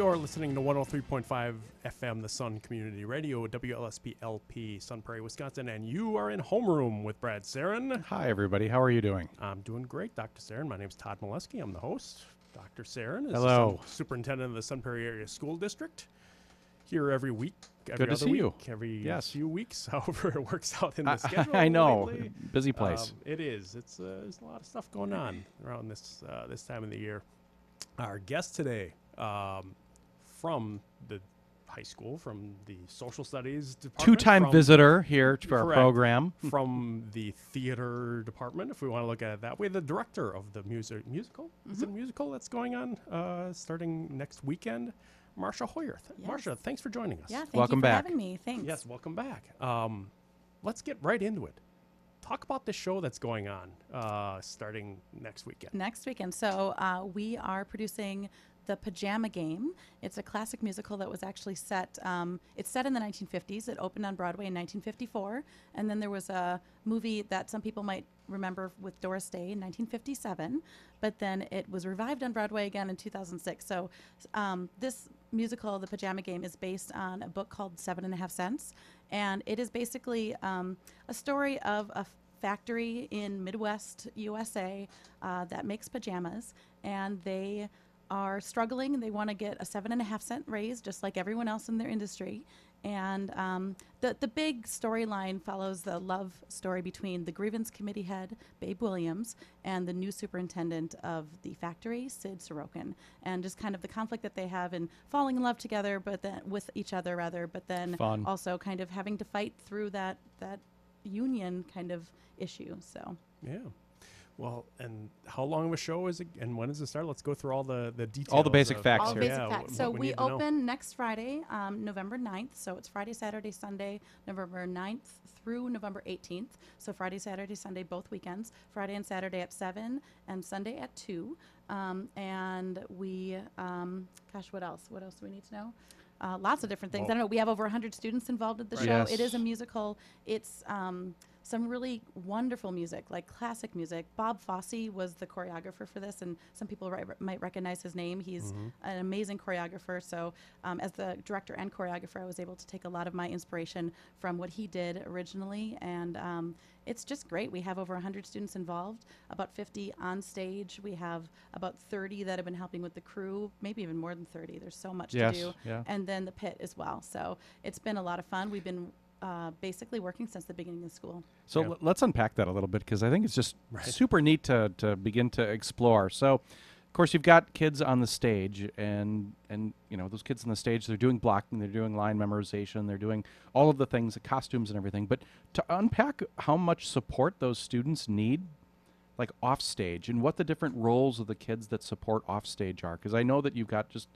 You're listening to 103.5 FM, the Sun Community Radio, WLSP LP, Sun Prairie, Wisconsin, and you are in homeroom with Brad Saron. Hi, everybody. How are you doing? I'm doing great, Dr. Saron. My name's Todd Molesky. I'm the host. Dr. Saron is Hello. superintendent of the Sun Prairie Area School District. Here every week, every Good to other see week, you. every Yes. few weeks, however it works out in the I, schedule. I know. lately. Busy place. Um, it is. It's uh, there's a lot of stuff going on around this uh, this time of the year. Our guest today, um, from the high school, from the social studies department, Two-time visitor here to our Correct. program. from the theater department, if we want to look at it that way. The director of the music musical is it a musical that's going on uh, starting next weekend. Marsha Hoyer. Th- Yes. Marsha, thanks for joining us. Yeah, thank Welcome you for back. having me. Thanks. Yes, welcome back. Um, let's get right into it. Talk about the show that's going on uh, starting next weekend. Next weekend. So uh, we are producing the Pajama Game. It's a classic musical that was actually set. Um, it's set in the 1950s. It opened on Broadway in 1954, and then there was a movie that some people might remember with Doris Day in 1957. But then it was revived on Broadway again in 2006. So um, this musical, The Pajama Game, is based on a book called Seven and a Half Cents, and it is basically um, a story of a factory in Midwest USA uh, that makes pajamas, and they are struggling. They want to get a seven and a half cent raise, just like everyone else in their industry. And um, the the big storyline follows the love story between the grievance committee head Babe Williams and the new superintendent of the factory Sid Sorokin, and just kind of the conflict that they have in falling in love together, but then with each other rather, but then Fun. also kind of having to fight through that that union kind of issue. So Yeah. Well, and how long of a show is it, and when does it start? Let's go through all the the details. All the basic of- facts all here. basic Yeah, facts. So what we need to know. open next Friday, um, November 9th. So it's Friday, Saturday, Sunday, November 9th through November 18th. So Friday, Saturday, Sunday, both weekends. Friday and Saturday at 7 and Sunday at 2. Um, and we, um, gosh, what else? What else do we need to know? Uh, lots of different things. Well- I don't know. We have over 100 students involved with the Right. show. It Yes. is a musical. It's um, some really wonderful music, like classic music. Bob Fosse was the choreographer for this, and some people ri- might recognize his name. He's an amazing choreographer. So, um, as the director and choreographer, I was able to take a lot of my inspiration from what he did originally, and um, it's just great. We have over 100 students involved, about 50 on stage. We have about 30 that have been helping with the crew, maybe even more than 30. There's so much Yes, to do. yeah. And then the pit as well. So, it's been a lot of fun. We've been uh, basically working since the beginning of school. So Yeah. l- let's unpack that a little bit because I think it's just Right. super neat to, to begin to explore. So, of course, you've got kids on the stage, and and you know those kids on the stage, they're doing blocking, they're doing line memorization, they're doing all of the things, the costumes and everything. But to unpack how much support those students need, like off stage, and what the different roles of the kids that support off stage are, because I know that you've got just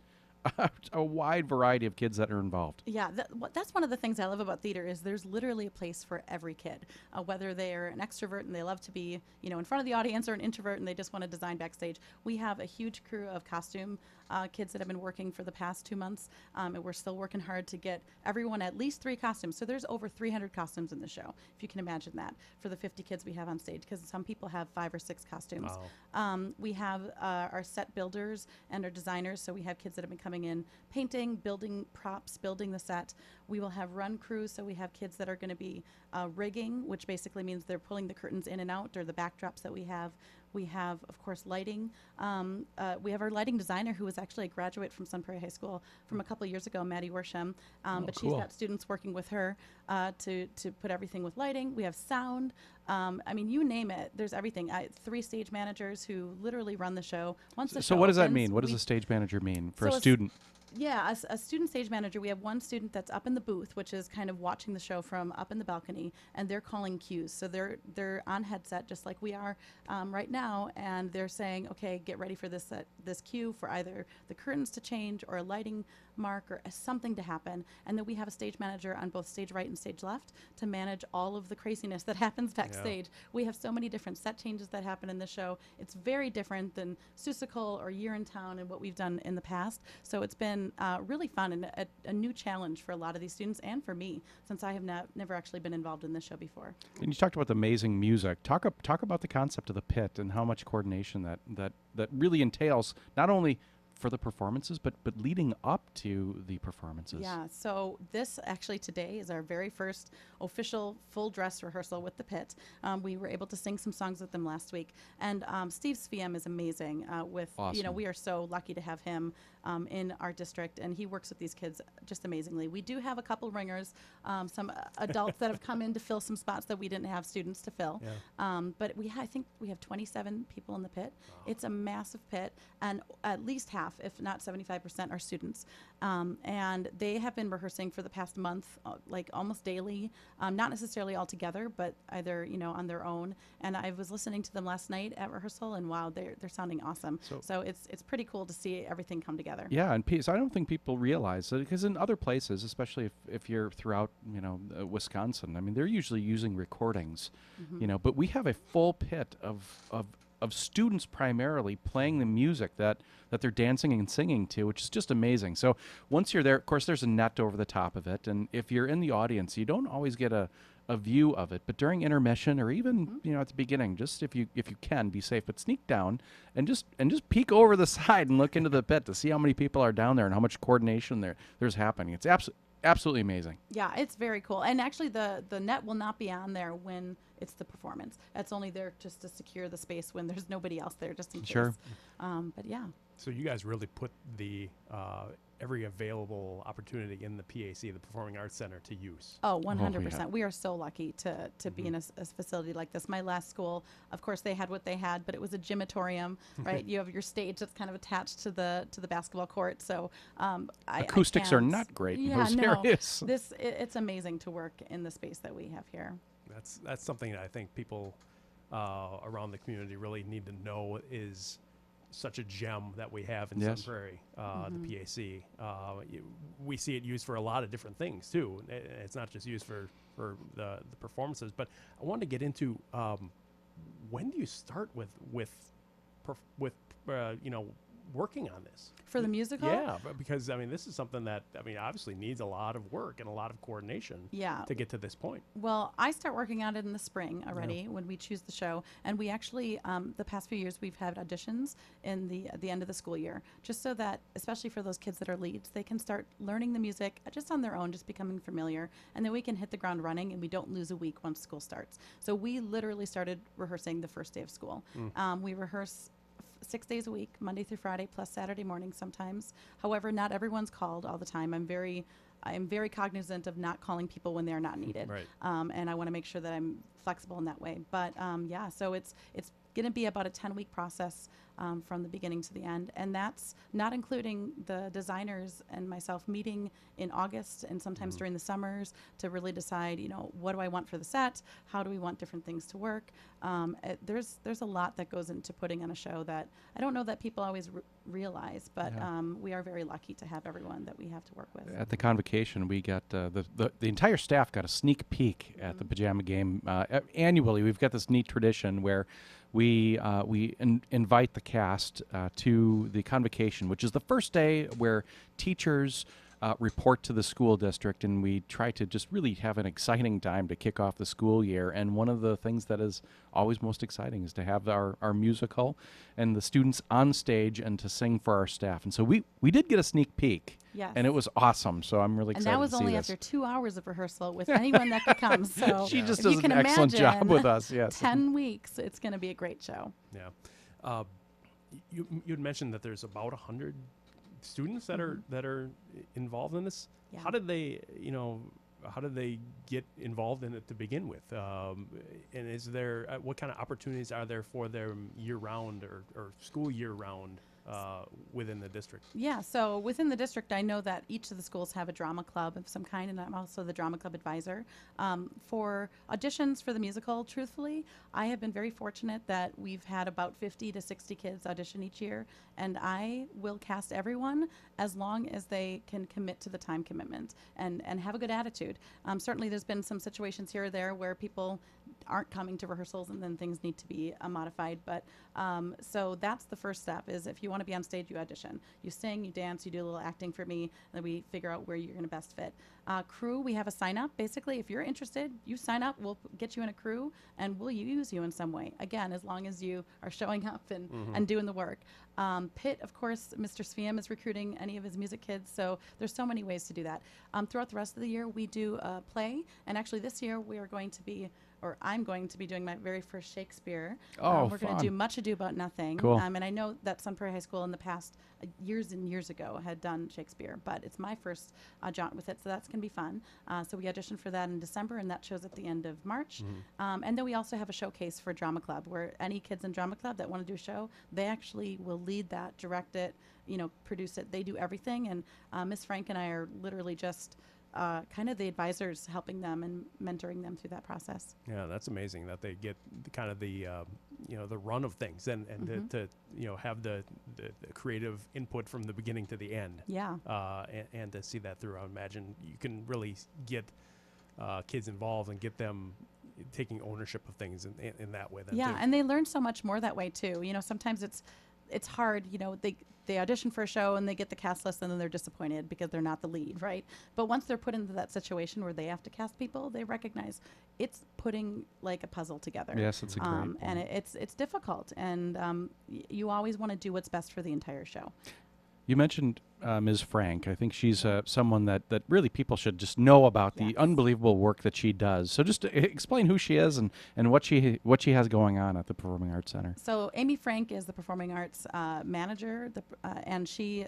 a wide variety of kids that are involved. Yeah, that, that's one of the things I love about theater is there's literally a place for every kid, uh, whether they're an extrovert and they love to be, you know, in front of the audience, or an introvert and they just want to design backstage. We have a huge crew of costume uh, kids that have been working for the past two months, um, and we're still working hard to get everyone at least three costumes. So there's over 300 costumes in the show, if you can imagine that, for the 50 kids we have on stage, because some people have five or six costumes. Wow. Um, we have uh, our set builders and our designers. So we have kids that have been coming in painting, building props, building the set. We will have run crews. So we have kids that are going to be uh, rigging, which basically means they're pulling the curtains in and out or the backdrops that we have. We have, of course, lighting. Um, uh, we have our lighting designer who was actually a graduate from Sun Prairie High School from a couple years ago, Maddie Worsham. Um, Oh, but cool. she's got students working with her uh, to to put everything with lighting. We have sound. Um, I mean, you name it. There's everything. I, three stage managers who literally run the show. Once the So show what does that mean? What does a stage manager mean for So a student? Yeah, as a student stage manager, we have one student that's up in the booth, which is kind of watching the show from up in the balcony, and they're calling cues. So they're they're on headset just like we are um, right now, and they're saying, "Okay, get ready for this uh, this cue for either the curtains to change or a lighting mark or something to happen." And then we have a stage manager on both stage right and stage left to manage all of the craziness that happens backstage. We have so many different set changes that happen in the show. It's very different than Seussical or Urinetown and what we've done in the past. So it's been uh, really fun and a, a new challenge for a lot of these students and for me, since I have not, never actually been involved in this show before. And you talked about the amazing music. Talk up, talk about the concept of the pit and how much coordination that that that really entails not only for the performances, but but leading up to the performances. Yeah, so this actually today is our very first official full dress rehearsal with the pit. Um, we were able to sing some songs with them last week, and um, Steve Sviem is amazing. Uh, with you know, we are so lucky to have him um, in our district, and he works with these kids just amazingly. We do have a couple ringers, um, some uh, adults that have come in to fill some spots that we didn't have students to fill. Yeah. Um, but we, ha- I think we have 27 people in the pit. It's a massive pit, and at least half, if not 75%, are students. Um, and they have been rehearsing for the past month, uh, like almost daily, um, not necessarily all together, but either you know on their own. And I was listening to them last night at rehearsal, and wow, they're they're sounding awesome. So- So, it's it's pretty cool to see everything come together. Yeah, and pe- so I don't think people realize that because in other places, especially if, if you're throughout, you know, uh, Wisconsin, I mean, they're usually using recordings, Mm-hmm. you know, but we have a full pit of, of, of students primarily playing the music that, that they're dancing and singing to, which is just amazing. So once you're there, of course, there's a net over the top of it. And if you're in the audience, you don't always get a, a view of it, but during intermission or even mm-hmm. you know at the beginning, just if you if you can be safe, but sneak down and just and just peek over the side and look into the pit to see how many people are down there and how much coordination there there's happening. It's absolutely absolutely amazing. Yeah, it's very cool. And actually, the the net will not be on there when it's the performance. It's only there just to secure the space when there's nobody else there, just in Sure. case. Um, but yeah, So you guys really put the uh, every available opportunity in the PAC, the Performing Arts Center, to use. oh, 100 yeah. percent. We are so lucky to to be in a facility like this. My last school, of course, they had what they had, but it was a gymatorium, right? you have your stage that's kind of attached to the to the basketball court. So um, I, I Acoustics are can't- not great in Yeah, those no. areas. This i it's amazing to work in the space that we have here. That's that's something that I think people uh, around the community really need to know is such a gem that we have in Yes. Sun Prairie, uh, the PAC. Uh, you, we see it used for a lot of different things too. I- It's not just used for for the, the performances. But I wanted to get into um, when do you start with with perf- with uh, you know working on this? For the musical? Yeah, but because I mean, this is something that I mean, obviously needs a lot of work and a lot of coordination Yeah. to get to this point. Well, I start working on it in the spring already when we choose the show, and we actually um, the past few years we've had auditions in the at the end of the school year, just so that especially for those kids that are leads, they can start learning the music uh, just on their own, just becoming familiar, and then we can hit the ground running, and we don't lose a week once school starts. So we literally started rehearsing the first day of school. Um, we rehearse six days a week, Monday through Friday, plus Saturday morning sometimes. However, not everyone's called all the time. I'm very, I'm very cognizant of not calling people when they're not needed. Right. Um, and I want to make sure that I'm flexible in that way. But um, yeah, so it's it's going to be about a 10 week process um, from the beginning to the end, and that's not including the designers and myself meeting in August and sometimes during the summers to really decide, you know, what do I want for the set? How do we want different things to work? Um, it, there's there's a lot that goes into putting on a show that I don't know that people always r- realize, but Yeah. um, we are very lucky to have everyone that we have to work with. At the convocation, we got uh, the, the the entire staff got a sneak peek at the pajama game. Uh, annually, we've got this neat tradition where we uh, we in, invite the cast uh, to the convocation, which is the first day where teachers. Uh, report to the school district, and we try to just really have an exciting time to kick off the school year. And one of the things that is always most exciting is to have our, our musical and the students on stage and to sing for our staff. And so we, we did get a sneak peek, Yes. and it was awesome. So I'm really excited. And that was to see only this. after two hours of rehearsal with anyone that could come. So She just you does an can excellent job imagine, with us, yes. ten weeks, it's going to be a great show. Yeah. Uh, you you had mentioned that there's about a hundred students that are that are involved in this. Yeah. How did they, you know, how did they get involved in it to begin with? Um, and is there uh, what kind of opportunities are there for them year round or, or school year round uh, within the district? Yeah, so within the district, I know that each of the schools have a drama club of some kind, and I'm also the drama club advisor. Um, for auditions for the musical, truthfully, I have been very fortunate that we've had about 50 to 60 kids audition each year, and I will cast everyone as long as they can commit to the time commitment and, and have a good attitude. Um, certainly, there's been some situations here or there where people aren't coming to rehearsals and then things need to be uh, modified. But um, so that's the first step is if you want to be on stage, you audition. You sing, you dance, you do a little acting for me, and then we figure out where you're going to best fit. Uh, crew, we have a sign up. Basically, if you're interested, you sign up. We'll get you in a crew and we'll use you in some way. Again, as long as you are showing up and, and doing the work. Um, Pit, of course, Mr. Sviam is recruiting any of his music kids. So there's so many ways to do that. Um, throughout the rest of the year, we do a play. And actually, this year, we are going to be, or I'm going to be doing my very first Shakespeare. Oh, Um, we're going to do. Much Ado About Nothing. Cool. Um, and I know that Sun Prairie High School in the past, uh, years and years ago, had done Shakespeare, but it's my first uh, jaunt with it, so that's going to be fun. Uh, so we auditioned for that in December, and that shows at the end of March. Um, and then we also have a showcase for Drama Club, where any kids in Drama Club that want to do a show, they actually will lead that, direct it, you know, produce it. They do everything, and uh, Miss Frank and I are literally just. Uh, kind of the advisors helping them and mentoring them through that process. Yeah, that's amazing that they get the, kind of the um, you know the run of things and and Mhm. to, to you know have the, the, the creative input from the beginning to the end. Yeah. Uh, and, and to see that through, I imagine you can really get uh, kids involved and get them taking ownership of things in, in, in that way. Yeah too. and they learn so much more that way too you know sometimes it's it's hard you know they they audition for a show and they get the cast list and then they're disappointed because they're not the lead right? But once they're put into that situation where they have to cast people they recognize it's putting like a puzzle together. Yes, it's a great um, and it, it's it's difficult and um, y- you always want to do what's best for the entire show You mentioned uh, Ms. Frank. I think she's uh, someone that, that really people should just know about the unbelievable work that she does. So just uh, explain who she is and, and what she what she has going on at the Performing Arts Center. So Amy Frank is the performing arts uh, manager, the, uh, and she,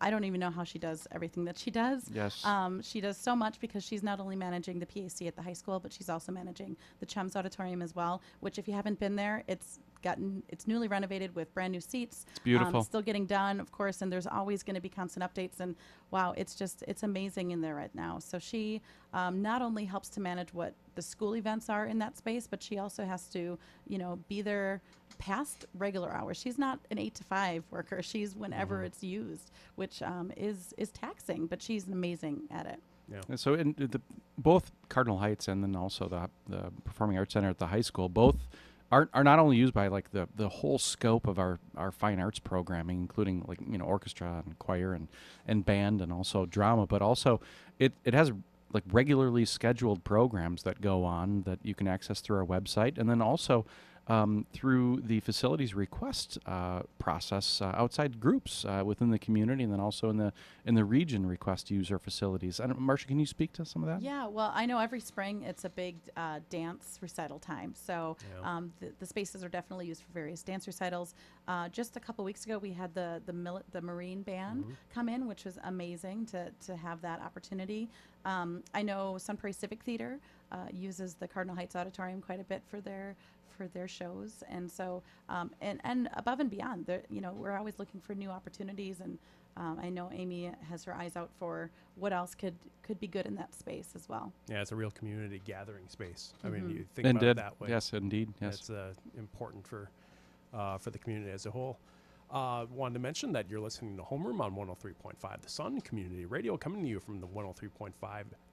I don't even know how she does everything that she does. Yes. Um, she does so much because she's not only managing the PAC at the high school, but she's also managing the Chums Auditorium as well. Which, if you haven't been there, it's gotten it's newly renovated with brand new seats. It's beautiful. still getting done, of course, and there's always going to be constant updates. And wow, it's just it's amazing in there right now. So she um, not only helps to manage what the school events are in that space, but she also has to, you know, be there past regular hours. She's not an eight to five worker. She's whenever it's used, which um, is is taxing, but she's amazing at it. yeah. And so in the both Cardinal Heights and then also the the Performing Arts Center at the high school both are, are not only used by like the, the whole scope of our, our fine arts programming, including like you know orchestra and choir and, and band and also drama, but also it, it has like regularly scheduled programs that go on that you can access through our website, and then also um, through the facilities request uh, process uh, outside groups uh, within the community, and then also in the in the region request to use our facilities. And Marcia, can you speak to some of that? Yeah, well, I know every spring it's a big uh, dance recital time. So Yeah. um, the, the spaces are definitely used for various dance recitals. Uh, just a couple weeks ago, we had the the, mili- the Marine Band come in, which was amazing to, to have that opportunity. Um, I know Sun Prairie Civic Theater uh, uses the Cardinal Heights Auditorium quite a bit for their for their shows, and so um, and and above and beyond, there, you know, we're always looking for new opportunities and. Um, I know Amy has her eyes out for what else could could be good in that space as well. Yeah, it's a real community gathering space. I mean, you think and about it that way. yes, indeed, yes. It's uh, important for uh, for the community as a whole. Uh, wanted to mention that you're listening to Homeroom on 103.5 The Sun Community Radio, coming to you from the 103.5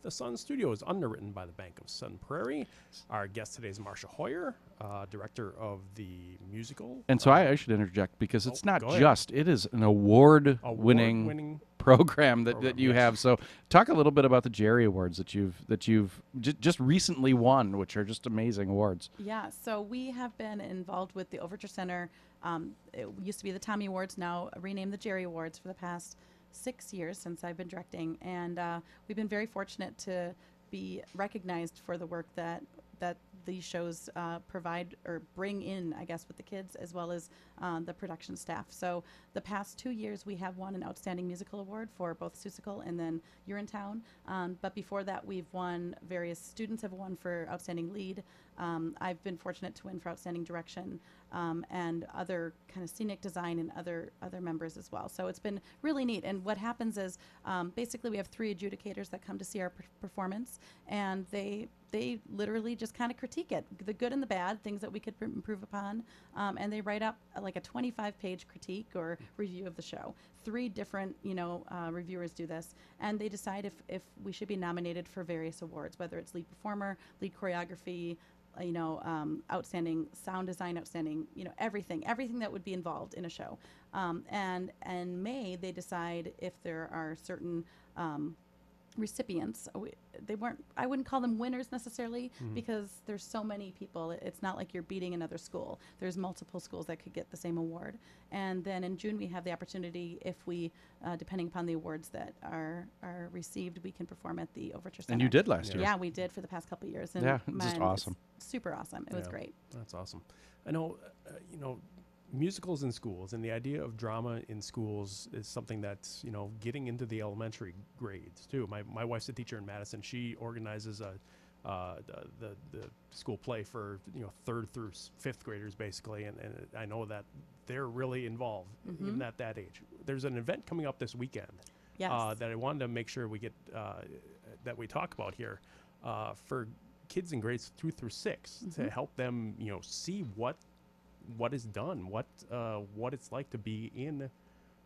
The Sun studio is underwritten by the Bank of Sun Prairie. Our guest today is Marcia Hoyer, uh, director of the musical. And so uh, I, I should interject because it's Oh, not just it is an award-winning award-winning program that, program, that you yes. have. So talk a little bit about the Jerry Awards that you've that you've j- just recently won, which are just amazing awards. Yeah, so we have been involved with the Overture Center. Um, it used to be the Tommy Awards, now renamed the Jerry Awards for the past six years since I've been directing, and uh, we've been very fortunate to be recognized for the work that that these shows uh, provide or bring in, I guess, with the kids as well as uh, the production staff. So the past two years, we have won an outstanding musical award for both Seussical and then Urinetown. Um, but before that, we've won various students have won for outstanding lead. Um, I've been fortunate to win for outstanding direction um, and other kind of scenic design and other other members as well. So it's been really neat. And what happens is um, basically we have three adjudicators that come to see our per- performance, and they they literally just kind of critique it, the good and the bad, things that we could pr- improve upon, um, and they write up uh, like a 25-page critique or review of the show. Three different, you know, uh, reviewers do this, and they decide if if we should be nominated for various awards, whether it's lead performer, lead choreography, uh, you know, um, outstanding sound design, outstanding, you know, everything, everything that would be involved in a show. Um, and in May, they decide if there are certain um, recipients. We- They weren't. I wouldn't call them winners necessarily Mm-hmm. because there's so many people. It's not like you're beating another school. There's multiple schools that could get the same award. And then in June we have the opportunity, if we, uh, depending upon the awards that are are received, we can perform at the Overture Center. And you did last Yeah. year. Yeah, we did for the past couple of years. And Yeah, just awesome. Super awesome. It was great. That's awesome. I know, uh, you know, musicals in schools and the idea of drama in schools is something that's, you know, getting into the elementary grades too. My, my wife's a teacher in Madison. She organizes a, uh, the, the, the school play for, you know, third through fifth graders basically. And, and I know that they're really involved even at that age. There's an event coming up this weekend Yes. uh, that I wanted to make sure we get uh, that we talk about here uh, for kids in grades two through 6 to help them, you know, see what what is done, what uh, what it's like to be in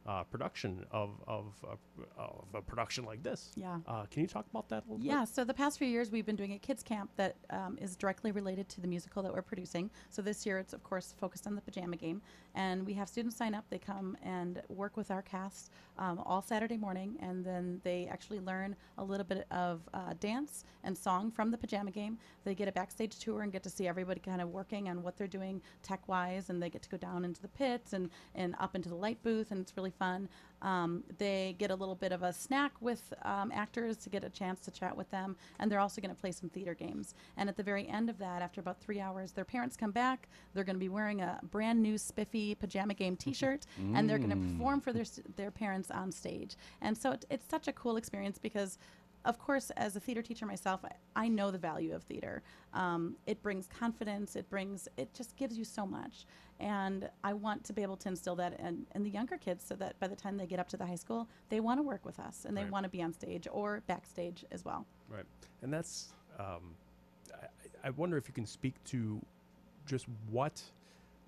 uh, production of of, a- of a production like this. Yeah. Uh, can you talk about that a little bit? Yeah, so the past few years we've been doing a kids camp that um, is directly related to the musical that we're producing. So this year it's of course focused on the pajama game, and we have students sign up. They come and work with our cast um, all Saturday morning, and then they actually learn a little bit of uh, dance and song from the pajama game. They get a backstage tour and get to see everybody kind of working on what they're doing tech wise, and they get to go down into the pits and and up into the light booth, and it's really fun. Um, they get a little bit of a snack with um, actors to get a chance to chat with them, and they're also going to play some theater games. And at the very end of that, after about three hours, their parents come back. They're going to be wearing a brand new spiffy pajama game T-shirt, and they're going to perform for their their parents on stage. And so it, it's such a cool experience because of course, as a theater teacher myself, I, I know the value of theater. Um, it brings confidence. It brings. It just gives you so much, and I want to be able to instill that in, in the younger kids, so that by the time they get up to the high school, they want to work with us and they Right. want to be on stage or backstage as well. Right, and that's. Um, I, I wonder if you can speak to just what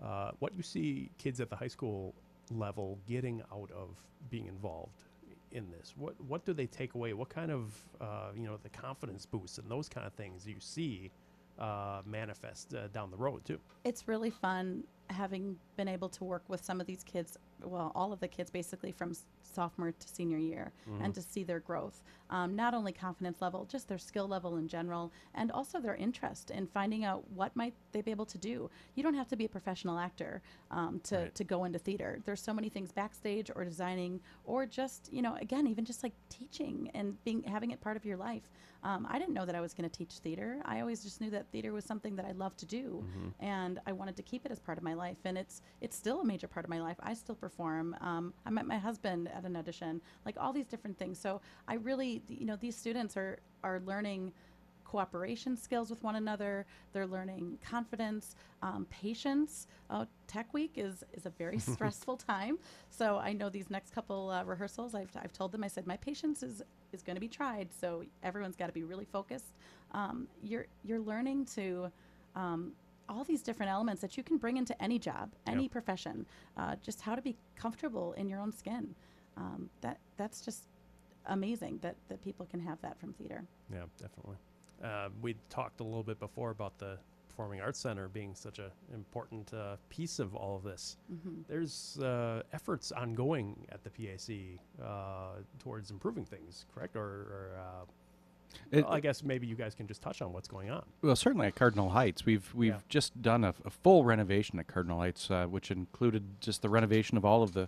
uh, what you see kids at the high school level getting out of being involved in this. What what do they take away? What kind of uh, you know the confidence boosts and those kind of things you see uh, manifest uh, down the road too? It's really fun having been able to work with some of these kids, well, all of the kids basically from s- sophomore to senior year, and to see their growth. Um, not only confidence level, just their skill level in general, and also their interest in finding out what might they be able to do. You don't have to be a professional actor um, to, Right. to go into theater. There's so many things backstage or designing, or just you know, again, even just like teaching and being having it part of your life. Um, I didn't know that I was going to teach theater. I always just knew that theater was something that I loved to do, and I wanted to keep it as part of my life. And it's it's still a major part of my life. I still perform. Um, I met my husband at an audition, like all these different things. So I really, you know, these students are are learning cooperation skills with one another. They're learning confidence, um, patience. Uh, Tech Week is is a very stressful time. So I know these next couple uh, rehearsals, I've, I've told them, I said, my patience is is going to be tried. So everyone's got to be really focused. Um, you're you're learning to. Um, all these different elements that you can bring into any job, any Yep. profession, uh, just how to be comfortable in your own skin. Um, that that's just amazing that, that people can have that from theater. Yeah, definitely. Uh, we talked a little bit before about the Performing Arts Center being such an important uh, piece of all of this. Mm-hmm. There's uh, efforts ongoing at the PAC uh, towards improving things, correct? Or, or uh, It- well, I guess maybe you guys can just touch on what's going on. Well, certainly at Cardinal Heights, we've we've Yeah. just done a, a full renovation at Cardinal Heights, uh, which included just the renovation of all of the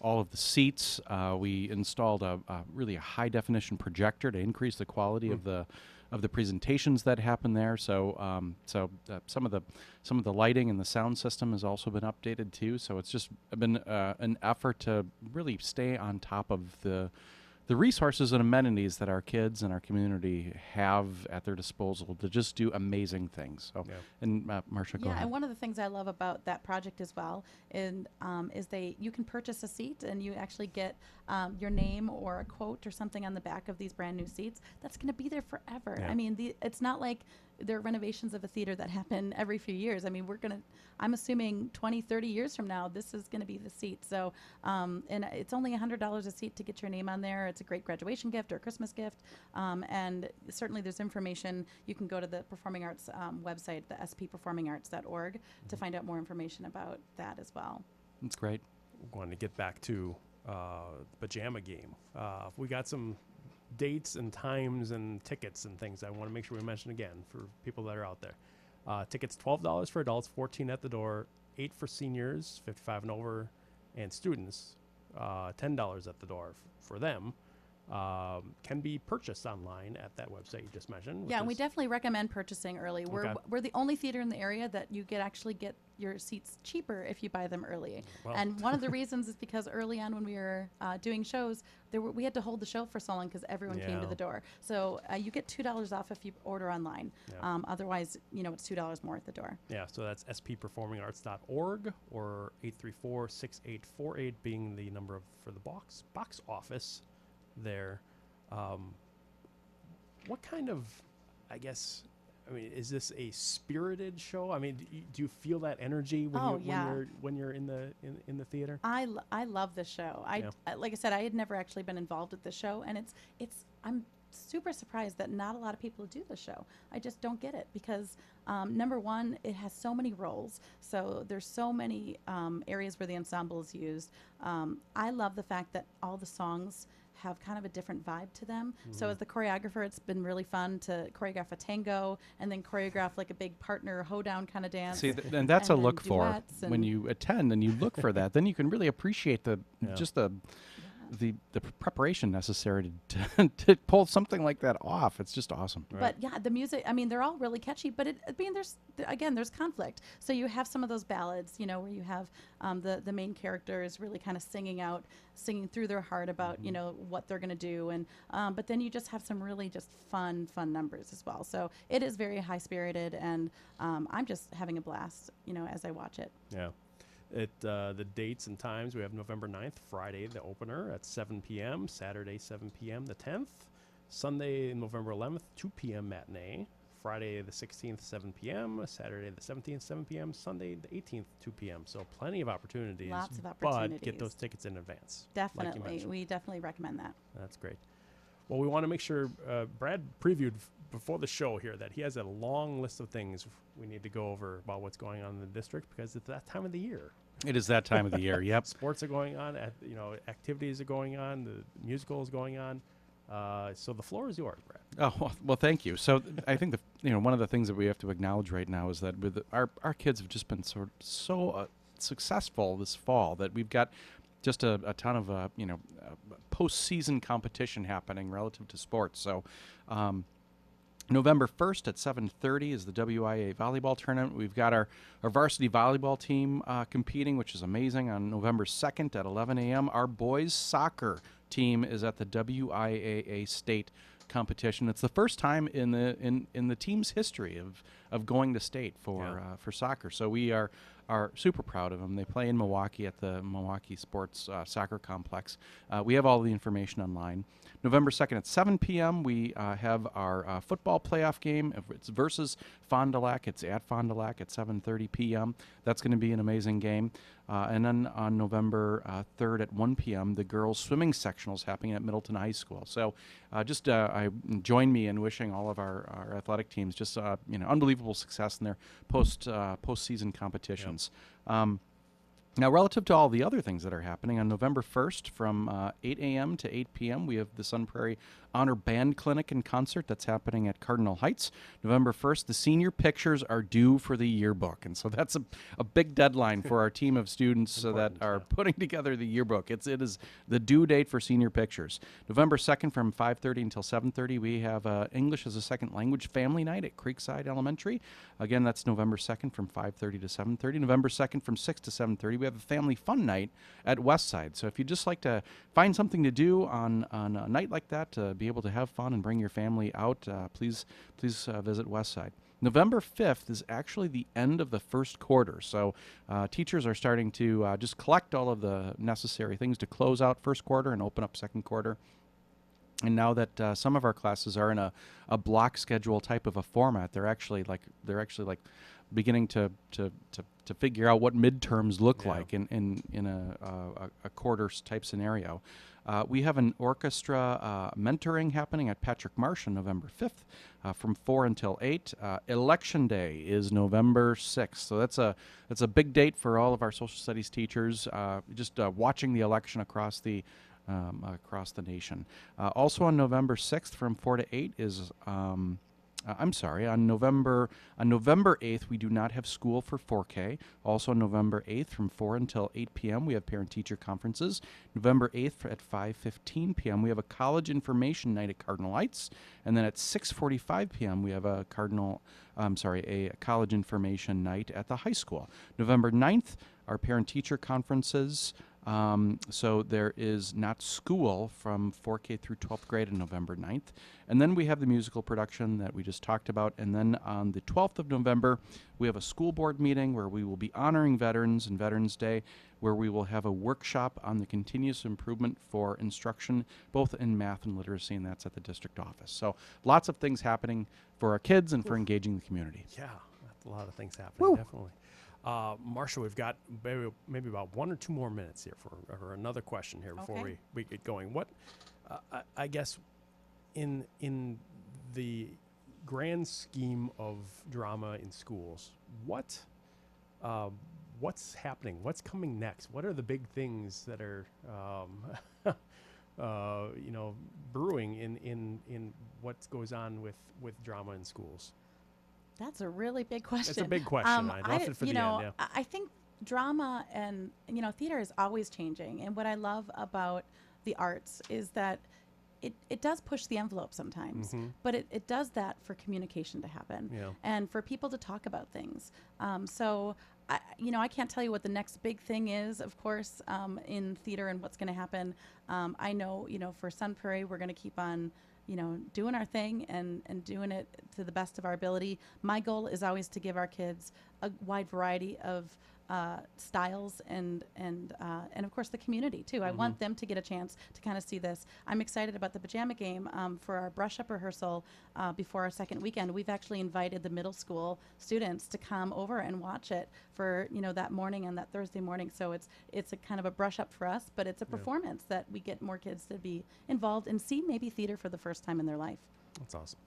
all of the seats. Uh, we installed a, a really a high definition projector to increase the quality of the of the presentations that happen there. So um, so uh, some of the some of the lighting and the sound system has also been updated too. So it's just been uh, an effort to really stay on top of the the resources and amenities that our kids and our community have at their disposal to just do amazing things. So, Yeah. and uh, Marcia, go yeah, ahead. and one of the things I love about that project as well in, um, is they you can purchase a seat and you actually get um, your name or a quote or something on the back of these brand new seats. That's going to be there forever. Yeah. I mean, the, it's not like there are renovations of a theater that happen every few years. I mean, we're going to, I'm assuming 20, 30 years from now, this is going to be the seat. So, um, and it's only $100 a seat to get your name on there. It's a great graduation gift or Christmas gift. Um, and certainly there's information. You can go to the Performing Arts um, website, the spperformingarts.org, to find out more information about that as well. That's great. Wanted to get back to uh, pajama game. Uh, we got some dates and times and tickets and things, I want to make sure we mention again for people that are out there. Uh, tickets twelve dollars for adults, fourteen at the door, eight for seniors, fifty-five and over, and students, uh, ten dollars at the door f- for them. Um, can be purchased online at that website you just mentioned. Yeah, and we definitely recommend purchasing early. We're Okay. we're the only theater in the area that you get actually get your seats cheaper if you buy them early. Well. And one of the reasons is because early on when we were uh, doing shows, there were, we had to hold the show for so long because everyone came to the door. So uh, you get two dollars off if you order online. Yeah. Um, otherwise, you know, it's two dollars more at the door. Yeah, so that's spperformingarts.org or 834-6848 being the number of for the box box office there. Um, what kind of I guess I mean is this a spirited show? I mean, do you, do you feel that energy when Oh, you yeah. when you're when you're in the in, in the theater? I, lo- I love the show. I Yeah. uh, like I said, I had never actually been involved with the show, and it's it's I'm super surprised that not a lot of people do the show. I just don't get it because um, number one, it has so many roles, so there's so many um, areas where the ensemble is used. Um, I love the fact that all the songs have kind of a different vibe to them. So Mm-hmm. as the choreographer, it's been really fun to choreograph a tango and then choreograph like a big partner hoedown kind of dance. See, th- and that's and a look for when you attend and you look for that. Then you can really appreciate the Yeah. just the the the preparation necessary to, to to pull something like that off. It's just awesome. But yeah, the music, I mean, they're all really catchy, but it, I mean, there's, th- again, there's conflict. So you have some of those ballads, you know, where you have um, the, the main character is really kind of singing out, singing through their heart about, you know, what they're going to do. And, um, but then you just have some really just fun, fun numbers as well. So it is very high spirited and um, I'm just having a blast, you know, as I watch it. Yeah. It uh, the dates and times we have November 9th, Friday the opener at 7 p.m., Saturday 7 p.m. the 10th, Sunday November 11th 2 p.m. matinee, Friday the 16th 7 p.m., Saturday the 17th 7 p.m., Sunday the 18th 2 p.m. So plenty of opportunities. Lots of But get those tickets in advance. Definitely. mentioned. we definitely recommend that. That's great. Well, we want to make sure uh, Brad previewed f- before the show here that he has a long list of things we need to go over about what's going on in the district because it's that time of the year. It is that time of the year. Yep. Sports are going on, at, you know, activities are going on, the musical is going on. Uh, so the floor is yours, Brad. Oh well, thank you. So th- I think the you know one of the things that we have to acknowledge right now is that with our our kids have just been sort of so uh, successful this fall that we've got just a, a ton of uh, you know uh, postseason competition happening relative to sports. So. Um, November 1st at 7:30 is the WIAA volleyball tournament. We've got our, our varsity volleyball team uh, competing, which is amazing. On November 2nd at 11 a.m., our boys soccer team is at the WIAA state competition. It's the first time in the in, in the team's history of, of going to state for Yeah. uh, for soccer. So we are are super proud of them. They play in Milwaukee at the Milwaukee Sports uh, Soccer Complex. Uh, we have all the information online. November 2nd at 7 p.m. We uh, have our uh, football playoff game. It's versus Fond du Lac. It's at Fond du Lac at 7:30 p.m. That's going to be an amazing game. Uh, and then on November uh, 3rd at 1 p.m., the girls swimming sectionals happening at Middleton High School. So uh, just uh, I join me in wishing all of our, our athletic teams just uh, you know unbelievable success in their post uh, postseason competitions. Um, now, relative to all the other things that are happening, on November 1st from uh, 8 a.m. to 8 p.m., we have the Sun Prairie Honor Band Clinic and Concert that's happening at Cardinal Heights. November 1st, the senior pictures are due for the yearbook. And so that's a, a big deadline for our team of students so that are putting together the yearbook. It's, it is the due date for senior pictures. November 2nd from 5.30 until 7.30, we have uh, English as a Second Language Family Night at Creekside Elementary. Again, that's November 2nd from 5.30 to 7.30. November 2nd from 6 to 7.30, we have a Family Fun Night at Westside. So if you'd just like to find something to do on, on a night like that, to be able to have fun and bring your family out, uh, please, please uh, visit Westside. November 5th is actually the end of the first quarter. So uh, teachers are starting to uh, just collect all of the necessary things to close out first quarter and open up second quarter. And now that uh, some of our classes are in a, a block schedule type of a format, they're actually like they're actually like beginning to to, to, to figure out what midterms look Yeah. like in in, in a, a, a quarters type scenario. Uh, we have an orchestra uh, mentoring happening at Patrick Marsh on November 5th uh, from 4 until 8. Uh, Election Day is November 6th. So that's a that's a big date for all of our social studies teachers. Uh, just uh, watching the election across the um, across the nation. Also on November 6th from 4 to 8 is. Um, uh, I'm sorry. On November on November 8th, we do not have school for 4K. Also, on November 8th, from 4 until 8 p.m., we have parent-teacher conferences. November 8th at 5:15 p.m., we have a college information night at Cardinal Heights, and then at 6:45 p.m., we have a Cardinal. I'm sorry, a college information night at the high school. November 9th, our parent-teacher conferences. Um, so there is not school from 4K through 12th grade on November 9th. And then we have the musical production that we just talked about. And then on the 12th of November, we have a school board meeting where we will be honoring veterans and Veterans Day, where we will have a workshop on the continuous improvement for instruction, both in math and literacy, and that's at the district office. So lots of things happening for our kids and for engaging the community. Yeah, that's a lot of things happening. Definitely. Uh, Marsha, we've got maybe, maybe about one or two more minutes here for or another question here before Okay. we, we get going. What uh, I, I guess in in the grand scheme of drama in schools, what uh, what's happening? What's coming next? What are the big things that are um, uh, you know brewing in in in what goes on with with drama in schools? That's a really big question. It's a big question. Um, I it for you the end, know, yeah. I I think drama and you know theater is always changing, and what I love about the arts is that it, it does push the envelope sometimes, but it, it does that for communication to happen Yeah. and for people to talk about things. Um, so, I, you know, I can't tell you what the next big thing is, of course, um, in theater and what's going to happen. Um, I know, you know, for Sun Prairie, we're going to keep on, you know, doing our thing and, and doing it to the best of our ability. My goal is always to give our kids a wide variety of uh, styles and and uh, and of course the community too. I want them to get a chance to kind of see this. I'm excited about the pajama game um, for our brush up rehearsal uh, before our second weekend. We've actually invited the middle school students to come over and watch it for you know that morning and that Thursday morning. So it's it's a kind of a brush up for us, but it's a performance that we get more kids to be involved and see maybe theater for the first time in their life. That's awesome.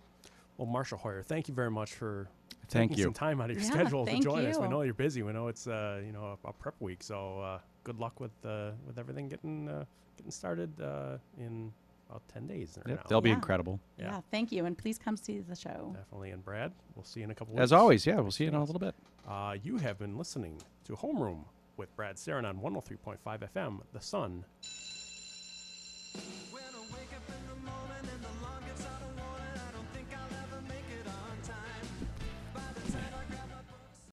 Well, Marsha Hoyer, thank you very much for Thank taking you. some time out of your Yeah, schedule to thank join us. We know you're busy. We know it's uh, you know a, a prep week. So uh, good luck with uh, with everything getting uh, getting started uh, in about ten days. There Yep, now. they'll be Yeah. incredible. Yeah. Yeah. thank you, and please come see the show. Definitely. And Brad, we'll see you in a couple. As weeks. As always, yeah, we'll see you in a little bit. Uh, you have been listening to Homeroom with Brad Saron on 103.5 FM, The Sun. Well,